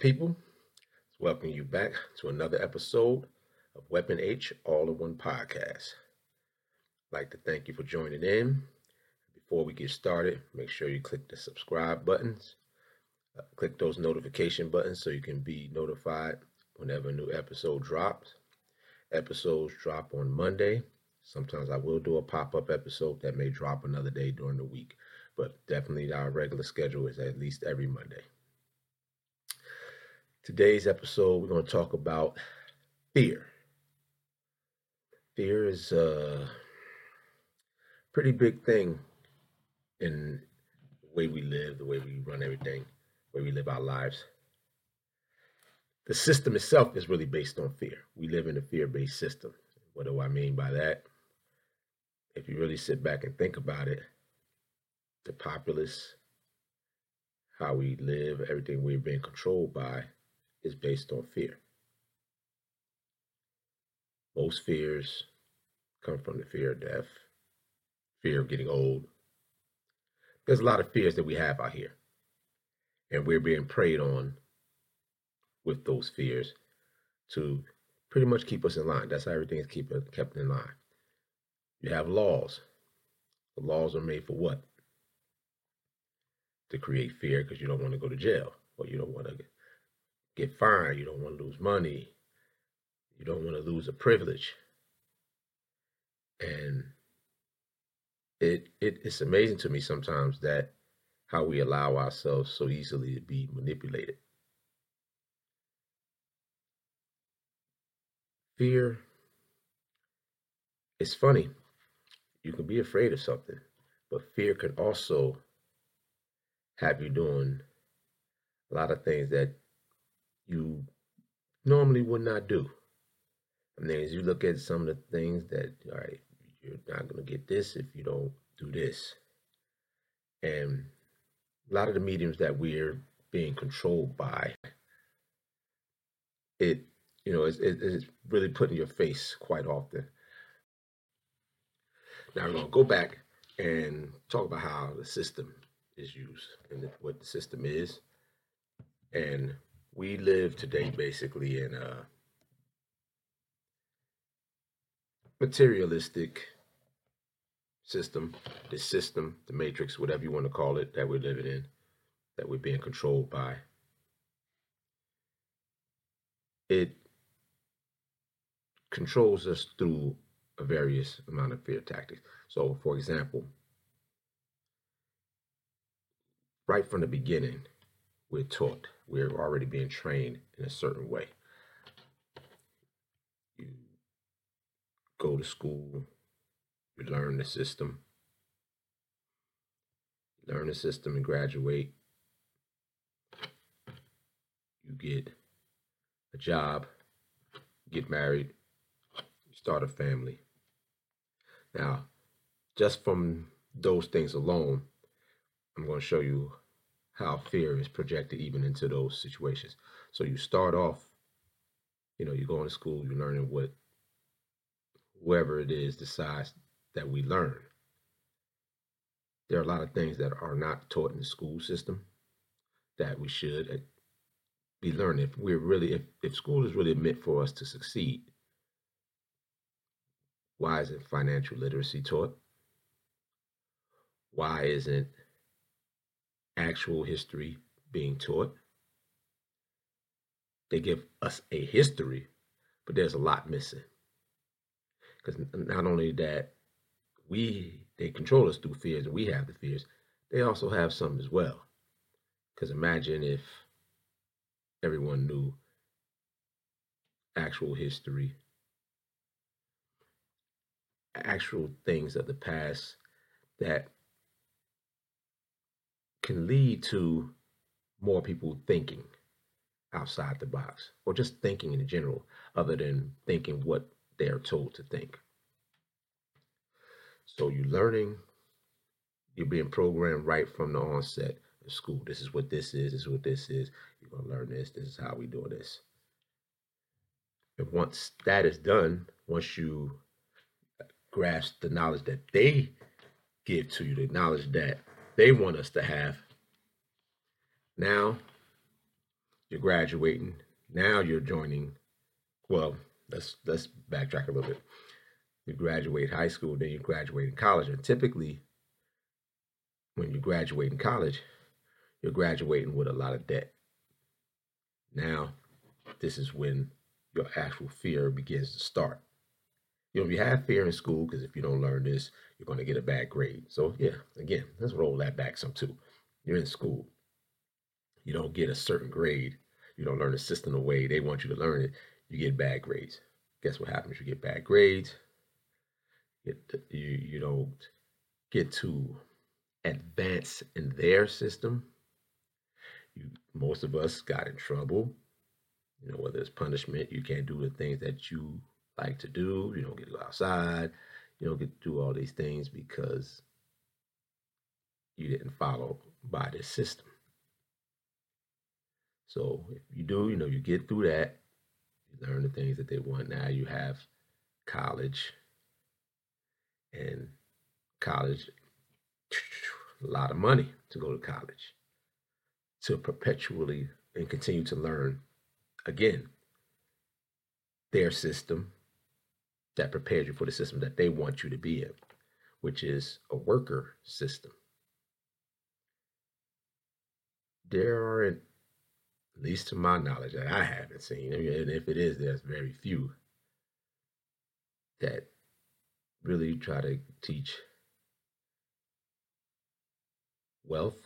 people? Welcome you back to another episode of Weapon H All in One Podcast. I'd like to thank you for joining in. Before we get started, make sure you click the subscribe buttons. Uh, click those notification buttons so you can be notified whenever a new episode drops. Episodes drop on Monday. Sometimes I will do a pop up episode that may drop another day during the week, but definitely our regular schedule is at least every Monday. Today's episode, we're going to talk about fear. Fear is a pretty big thing in the way we live, the way we run everything, the way we live our lives. The system itself is really based on fear. We live in a fear based system. What do I mean by that? If you really sit back and think about it, the populace, how we live, everything we're being controlled by, is based on fear. Most fears come from the fear of death, fear of getting old. There's a lot of fears that we have out here, and we're being preyed on with those fears to pretty much keep us in line. That's how everything is keep, kept in line. You have laws. The laws are made for what? To create fear because you don't want to go to jail or you don't want to get fired. You don't want to lose money. You don't want to lose a privilege. And it, it it's amazing to me sometimes that how we allow ourselves so easily to be manipulated. Fear. It's funny. You can be afraid of something, but fear can also have you doing a lot of things that you normally would not do. I mean, as you look at some of the things that, all right, you're not going to get this if you don't do this. And a lot of the mediums that we're being controlled by, it, you know, it's, it's really put in your face quite often. Now we're going to go back and talk about how the system is used and what the system is and we live today basically in a materialistic system, the system, the matrix, whatever you want to call it, that we're living in, that we're being controlled by. It controls us through a various amount of fear tactics. So, for example, right from the beginning, we're taught we're already being trained in a certain way. You go to school, you learn the system, learn the system and graduate. You get a job, get married, start a family. Now, just from those things alone, I'm going to show you how fear is projected even into those situations. So you start off, you know, you're going to school, you're learning what whoever it is decides that we learn. There are a lot of things that are not taught in the school system that we should uh, be learning. If we're really, if, if school is really meant for us to succeed, why isn't financial literacy taught? Why isn't actual history being taught. They give us a history, but there's a lot missing. Because not only that, we they control us through fears, and we have the fears. They also have some as well. Because imagine if everyone knew actual history, actual things of the past that can lead to more people thinking outside the box or just thinking in general, other than thinking what they are told to think. So you're learning, you're being programmed right from the onset of school. This is what this is, this is what this is. You're going to learn this, this is how we do this. And once that is done, once you grasp the knowledge that they give to you, the knowledge that they want us to have. Now you're graduating. Now you're joining. Well, let's let's backtrack a little bit. You graduate high school, then you graduate in college, and typically, when you graduate in college, you're graduating with a lot of debt. Now, this is when your actual fear begins to start. You know, you have fear in school because if you don't learn this, you're going to get a bad grade. So, yeah, again, let's roll that back some too. You're in school, you don't get a certain grade, you don't learn the system the way they want you to learn it, you get bad grades. Guess what happens? You get bad grades, you, you don't get to advance in their system. You, most of us got in trouble. You know, whether it's punishment, you can't do the things that you like to do. You don't get to go outside. You don't get to do all these things because you didn't follow by this system. So if you do, you know, you get through that, you learn the things that they want. Now you have college, and college, a lot of money to go to college, to perpetually and continue to learn again their system that prepares you for the system that they want you to be in, which is a worker system. There aren't, at least to my knowledge, that I haven't seen, and if it is, there's very few that really try to teach wealth,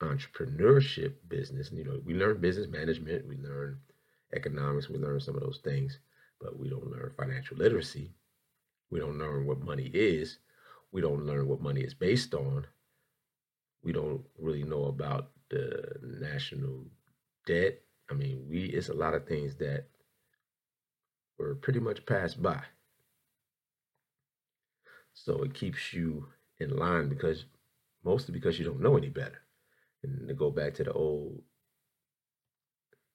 entrepreneurship, business. You know, we learn business management, we learn economics, we learn some of those things, but we don't learn financial literacy. We don't learn what money is. We don't learn what money is based on. We don't really know about the national debt. I mean, we it's a lot of things that were pretty much passed by. So it keeps you in line because mostly because you don't know any better. And to go back to the old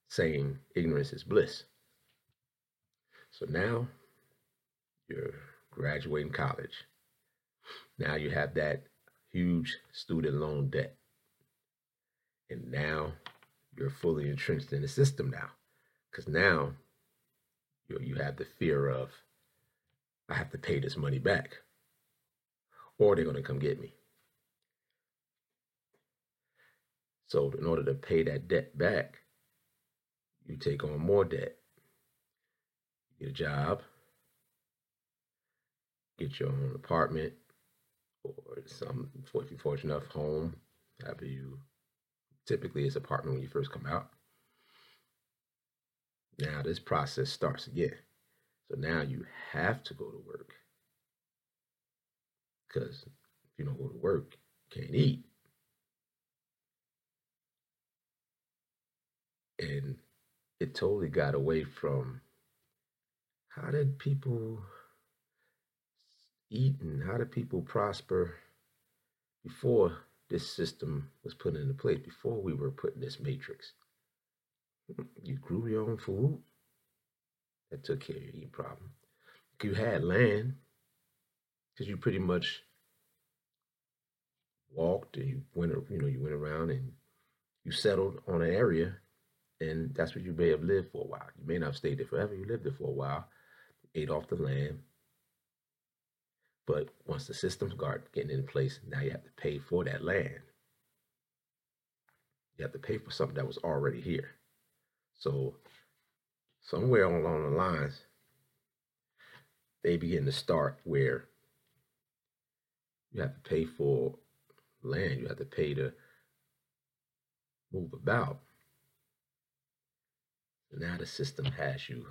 saying, ignorance is bliss. So now you're graduating college. Now you have that huge student loan debt. And now you're fully entrenched in the system now. Because now you, you have the fear of, I have to pay this money back, or they're going to come get me. So, in order to pay that debt back, you take on more debt. Get a job, get your own apartment, or some, if you're fortunate enough, home. However, you typically it's apartment when you first come out. Now this process starts again. So now you have to go to work. Because if you don't go to work, you can't eat. And it totally got away from how did people eat and how did people prosper before this system was put into place, before we were put in this matrix. You grew your own food. That took care of your eating problem. You had land because you pretty much walked and you went, you know, you went around and you settled on an area, and that's what you may have lived for a while. You may not have stayed there forever. You lived there for a while, ate off the land. But once the systems start getting in place, now you have to pay for that land. You have to pay for something that was already here. So somewhere along the lines, they begin to start where you have to pay for land, you have to pay to move about. Now the system has you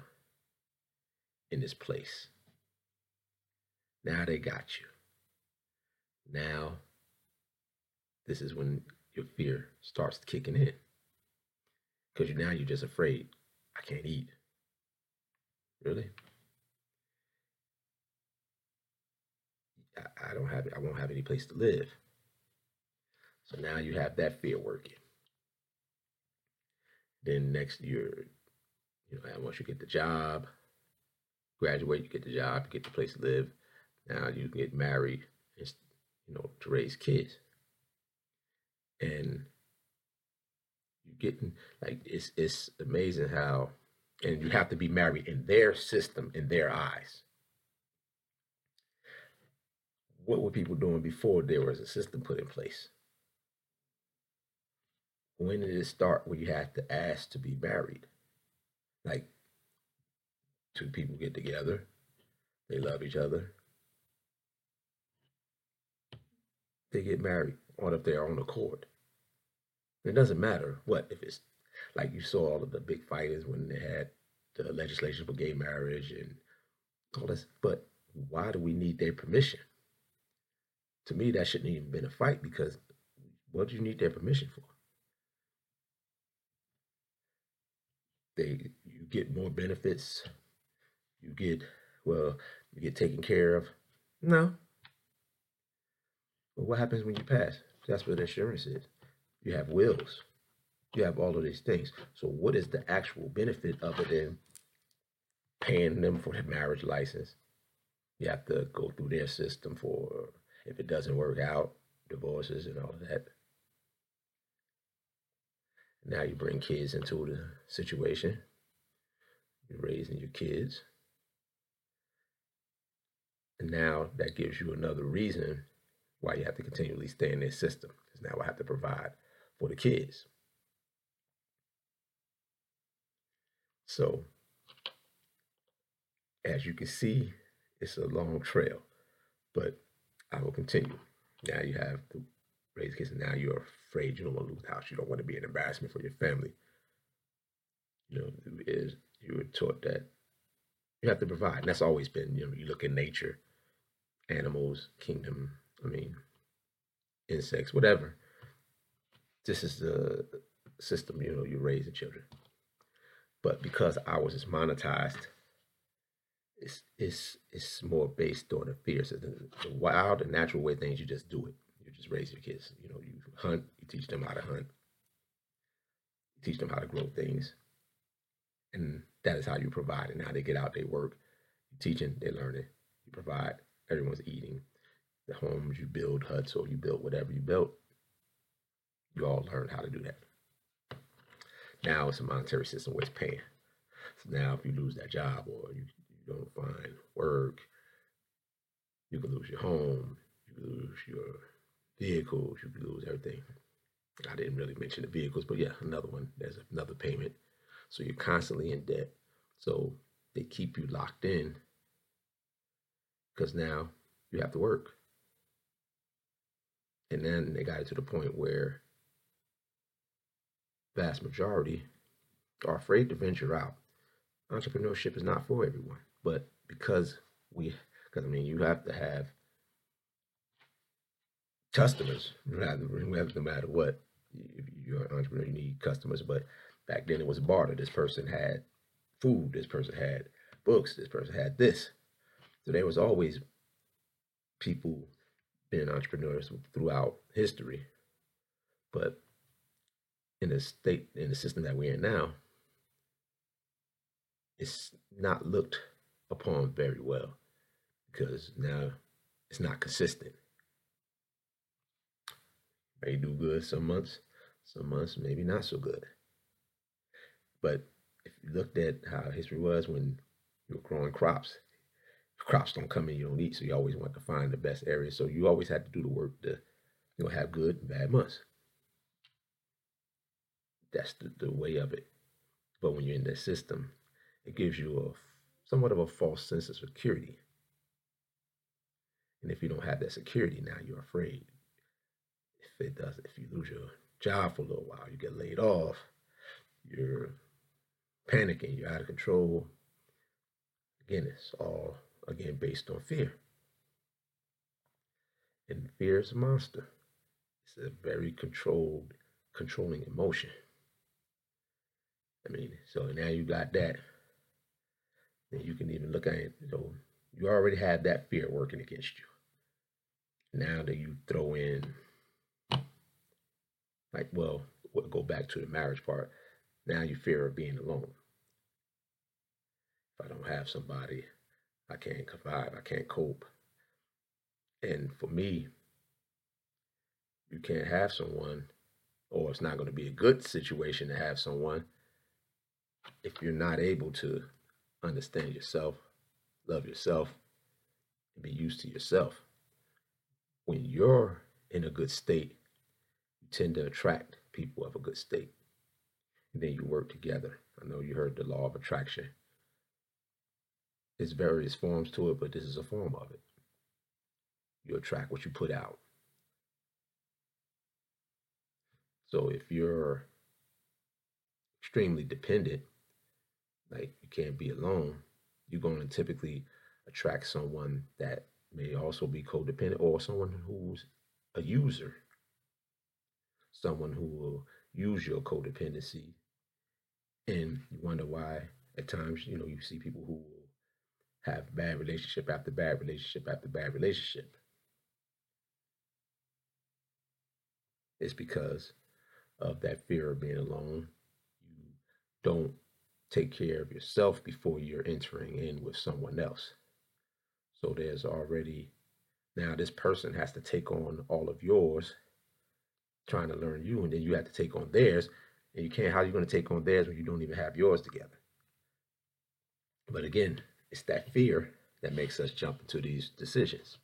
in this place. Now they got you. Now, this is when your fear starts kicking in. Because now you're just afraid. I can't eat. Really? I, I don't have I won't have any place to live. So now you have that fear working. Then next year, you know, once you get the job, graduate, you get the job, you get the place to live. Now you get married, and you know, to raise kids. And you're getting like it's it's amazing how, and you have to be married in their system, in their eyes. What were people doing before there was a system put in place? When did it start where you have to ask to be married? Like two people get together, they love each other, they get married on of their own accord. It doesn't matter what if it's like you saw all of the big fighters when they had the legislation for gay marriage and all this. But why do we need their permission? To me, that shouldn't even been a fight because what do you need their permission for? They get more benefits. You get well, you get taken care of. No. But what happens when you pass? That's what insurance is. You have wills. You have all of these things. So what is the actual benefit other than paying them for their marriage license? You have to go through their system for if it doesn't work out, divorces and all of that. Now you bring kids into the situation. You're raising your kids. And now that gives you another reason why you have to continually stay in this system. Because now I have to provide for the kids. So, as you can see, it's a long trail, but I will continue. Now you have to raise kids, and now you're afraid you don't want to lose the house. You don't want to be an embarrassment for your family. You know, is you were taught that you have to provide. And that's always been, you know, you look at nature, animals, kingdom, I mean, insects, whatever. This is the system, you know, you raise the children. But because ours is monetized, it's it's it's more based on the fear. So the, the wild and natural way things, you just do it. You just raise your kids. You know, you hunt, you teach them how to hunt. You teach them how to grow things. And that is how you provide. And how they get out, they work. You teaching, they learning. You provide. Everyone's eating. The homes you build, huts, or you build whatever you built, you all learn how to do that. Now it's a monetary system where it's paying. So now if you lose that job or you, you don't find work, you can lose your home, you can lose your vehicles, you can lose everything. I didn't really mention the vehicles, but yeah, another one. There's another payment. So you're constantly in debt. So they keep you locked in because now you have to work. And then they got it to the point where vast majority are afraid to venture out. Entrepreneurship is not for everyone, but because we, because I mean, you have to have customers, rather, no matter what. If you're an entrepreneur, you need customers. But back then it was barter. This person had food. This person had books. This person had this. So there was always people being entrepreneurs throughout history. But in the state in the system that we're in now, it's not looked upon very well because now it's not consistent. May do good some months, some months maybe not so good. But if you looked at how history was when you were growing crops, crops don't come in, you don't eat, so you always want to find the best area. So you always had to do the work to you know have good and bad months. That's the, the way of it. But when you're in that system, it gives you a somewhat of a false sense of security. And if you don't have that security now, you're afraid. If it does, if you lose your job for a little while, you get laid off, you're panicking, you're out of control. Again, it's all again based on fear. And fear is a monster. It's a very controlled, controlling emotion. I mean, so now you got that. Then you can even look at it. So you already have that fear working against you. Now that you throw in, like, we'll go back to the marriage part. Now you fear of being alone. If I don't have somebody, I can't survive. I can't cope. And for me, you can't have someone or it's not going to be a good situation to have someone if you're not able to understand yourself, love yourself, and be used to yourself. When you're in a good state, you tend to attract people of a good state. And then you work together. I know you heard the law of attraction. There's various forms to it, but this is a form of it. You attract what you put out. So if you're extremely dependent, like you can't be alone, you're going to typically attract someone that may also be codependent or someone who's a user, someone who will use your codependency. And you wonder why at times, you know, you see people who have bad relationship after bad relationship after bad relationship. It's because of that fear of being alone. You don't take care of yourself before you're entering in with someone else. So there's already now this person has to take on all of yours, trying to learn you, and then you have to take on theirs. And you can't, how are you going to take on theirs when you don't even have yours together? But again, it's that fear that makes us jump into these decisions.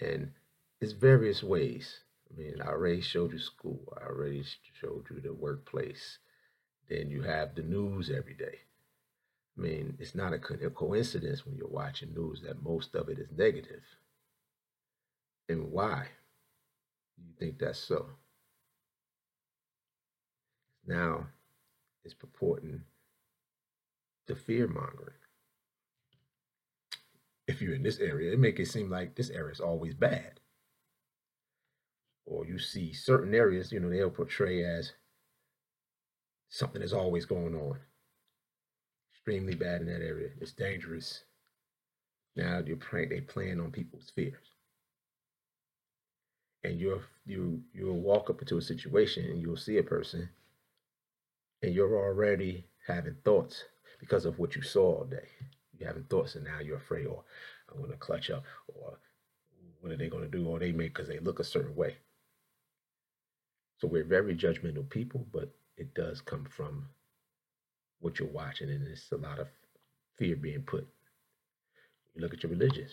And it's various ways. I mean, I already showed you school. I already showed you the workplace. Then you have the news every day. I mean, it's not a coincidence when you're watching news that most of it is negative. And why do you think that's so? Now it's purporting to fear mongering. If you're in this area, it make it seem like this area is always bad or you see certain areas, you know, they'll portray as something is always going on. Extremely bad in that area. It's dangerous. Now you're preying, they playing on people's fears. And you're you you'll walk up into a situation and you'll see a person and you're already having thoughts because of what you saw all day. You're having thoughts and now you're afraid, or I'm gonna clutch up, or what are they gonna do? Or they make because they look a certain way. So we're very judgmental people, but it does come from what you're watching, and it's a lot of fear being put. You look at your religions.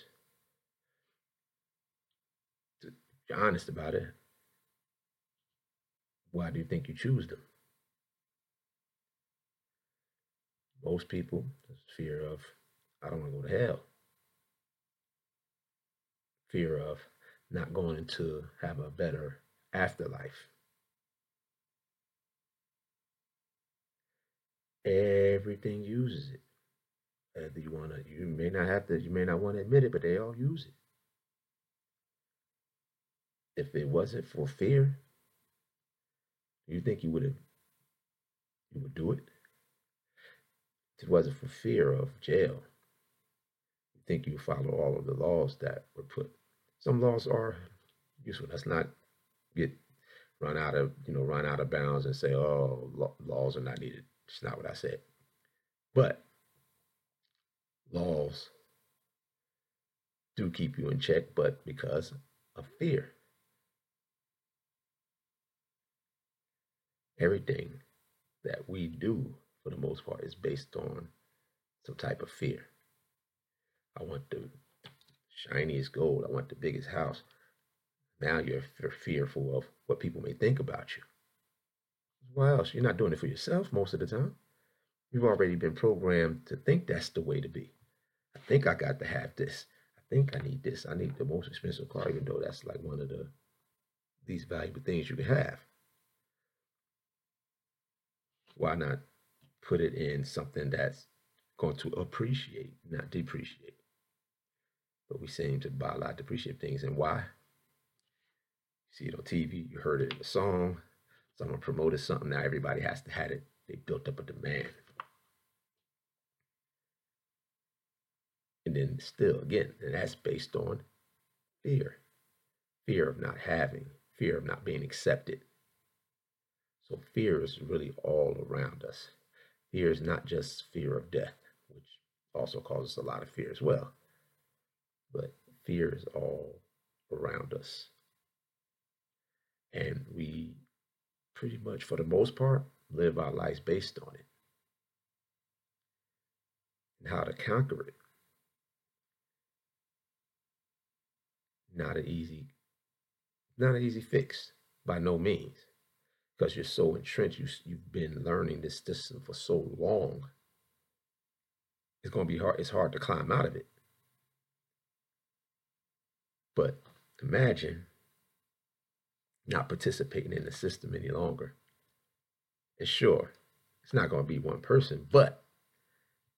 To be honest about it, why do you think you choose them? Most people, fear of, I don't want to go to hell. Fear of not going to have a better afterlife. Everything uses it. Whether you want to, you may not have to, you may not want to admit it, but they all use it. If it wasn't for fear, you think you would have, you would do it? It wasn't for fear of jail, you think you follow all of the laws that were put. Some laws are useful. Let's not get run out of, you know, run out of bounds and say, oh, laws are not needed. It's not what I said. But laws do keep you in check, but because of fear. Everything that we do, for the most part, is based on some type of fear. I want the shiniest gold. I want the biggest house. Now you're fearful of what people may think about you. Why else? You're not doing it for yourself most of the time. You've already been programmed to think that's the way to be. I think I got to have this. I think I need this. I need the most expensive car, even though that's like one of the least valuable things you can have. Why not put it in something that's going to appreciate, not depreciate? But we seem to buy a lot, of depreciate things. And why? You see it on TV, you heard it in a song, Someone promoted something, now everybody has to have it. They built up a demand. And then still, again, and that's based on fear. Fear of not having, fear of not being accepted. So fear is really all around us. Fear is not just fear of death, which also causes a lot of fear as well. But fear is all around us. And we pretty much, for the most part, live our lives based on it and how to conquer it. Not an easy, not an easy fix by no means, because you're so entrenched. You, you've been learning this system for so long. It's going to be hard. It's hard to climb out of it. But imagine not participating in the system any longer. And sure, it's not going to be one person, but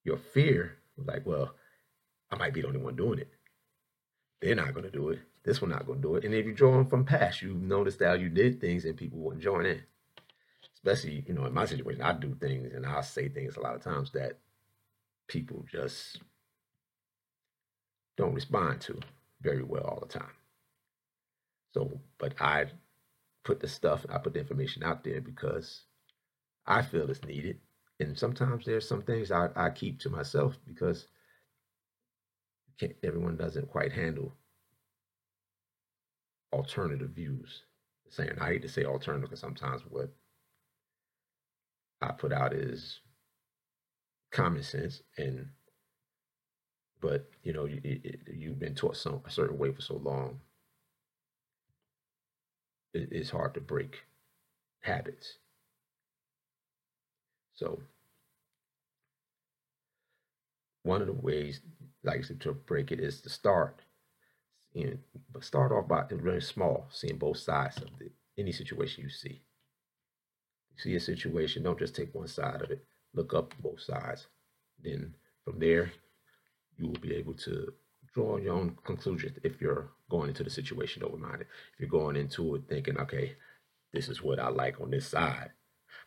your fear, like, well, I might be the only one doing it. They're not going to do it. This one not to do it. And if you draw on from past, you notice how you did things and people wouldn't join in. Especially, you know, in my situation, I do things and I say things a lot of times that people just don't respond to very well all the time. So, but I put the stuff, I put the information out there because I feel it's needed. And sometimes there's some things I, I keep to myself because everyone doesn't quite handle alternative views. Saying I hate to say alternative because sometimes what I put out is common sense and but you know you, you've been taught some a certain way for so long it, it's hard to break habits so one of the ways like I said, to break it is to start but start off by really small seeing both sides of the, any situation you see you see a situation don't just take one side of it look up both sides then from there you will be able to draw your own conclusions if you're going into the situation open-minded. If you're going into it thinking, okay, this is what I like on this side.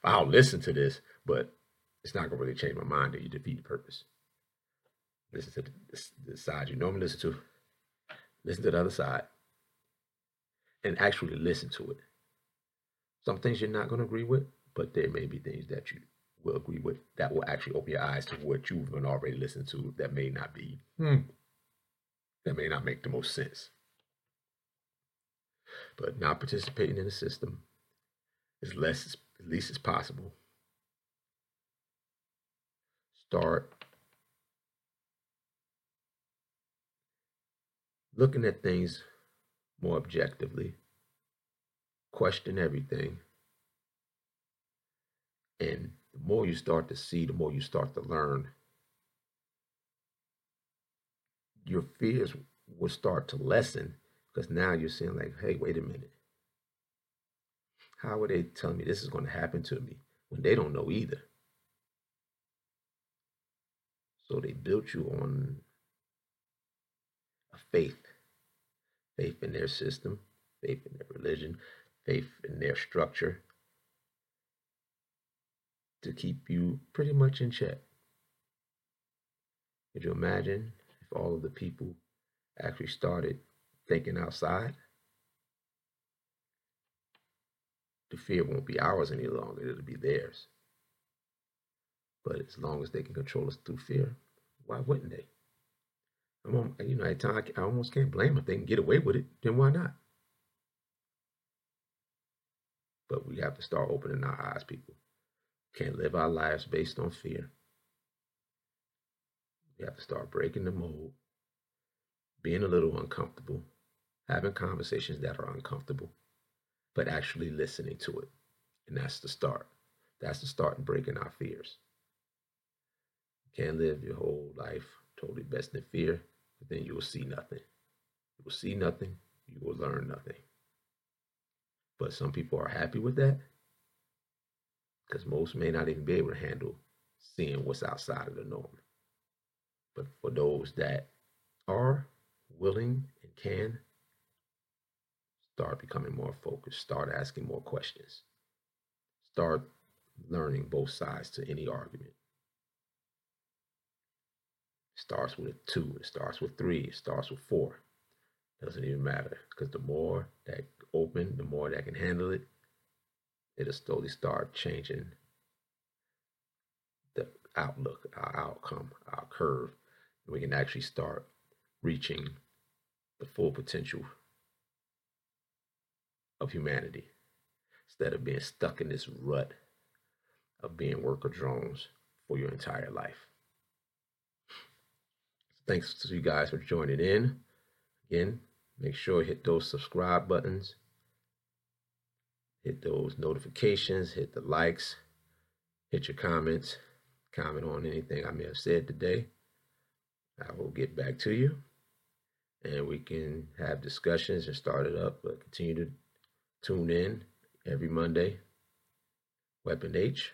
I'll listen to this, but it's not going to really change my mind or you defeat the purpose. Listen to the, the side you normally listen to. Listen to the other side. And actually listen to it. Some things you're not going to agree with, but there may be things that you will agree with that will actually open your eyes to what you've been already listening to that may not be hmm, that may not make the most sense. But not participating in the system as less as, least as possible. Start looking at things more objectively. Question everything. And the more you start to see, the more you start to learn, your fears will start to lessen because now you're saying, like, hey, wait a minute. How are they telling me this is going to happen to me when they don't know either? So they built you on a faith, faith in their system, faith in their religion, faith in their structure, to keep you pretty much in check. Could you imagine if all of the people actually started thinking outside? The fear won't be ours any longer, it'll be theirs. But as long as they can control us through fear, why wouldn't they? You know, at times I almost can't blame them. If they can get away with it, then why not? But we have to start opening our eyes, people. Can't live our lives based on fear. We have to start breaking the mold, being a little uncomfortable, having conversations that are uncomfortable, but actually listening to it. And that's the start. That's the start in breaking our fears. Can't live your whole life totally best in fear, but then you will see nothing. You will see nothing, you will learn nothing. But some people are happy with that because most may not even be able to handle seeing what's outside of the norm. But for those that are willing and can, start becoming more focused, start asking more questions, start learning both sides to any argument. Starts with a two, it starts with three, it starts with four. Doesn't even matter because the more that open, the more that can handle it, it'll slowly start changing the outlook, our outcome, our curve. And we can actually start reaching the full potential of humanity. instead of being stuck in this rut of being worker drones for your entire life. Thanks to you guys for joining in. Again, make sure hit those subscribe buttons, hit those notifications, hit the likes, hit your comments, comment on anything I may have said today. I will get back to you and we can have discussions and start it up, but continue to tune in every Monday. Weapon H,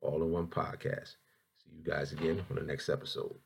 all in one podcast. See you guys again on the next episode.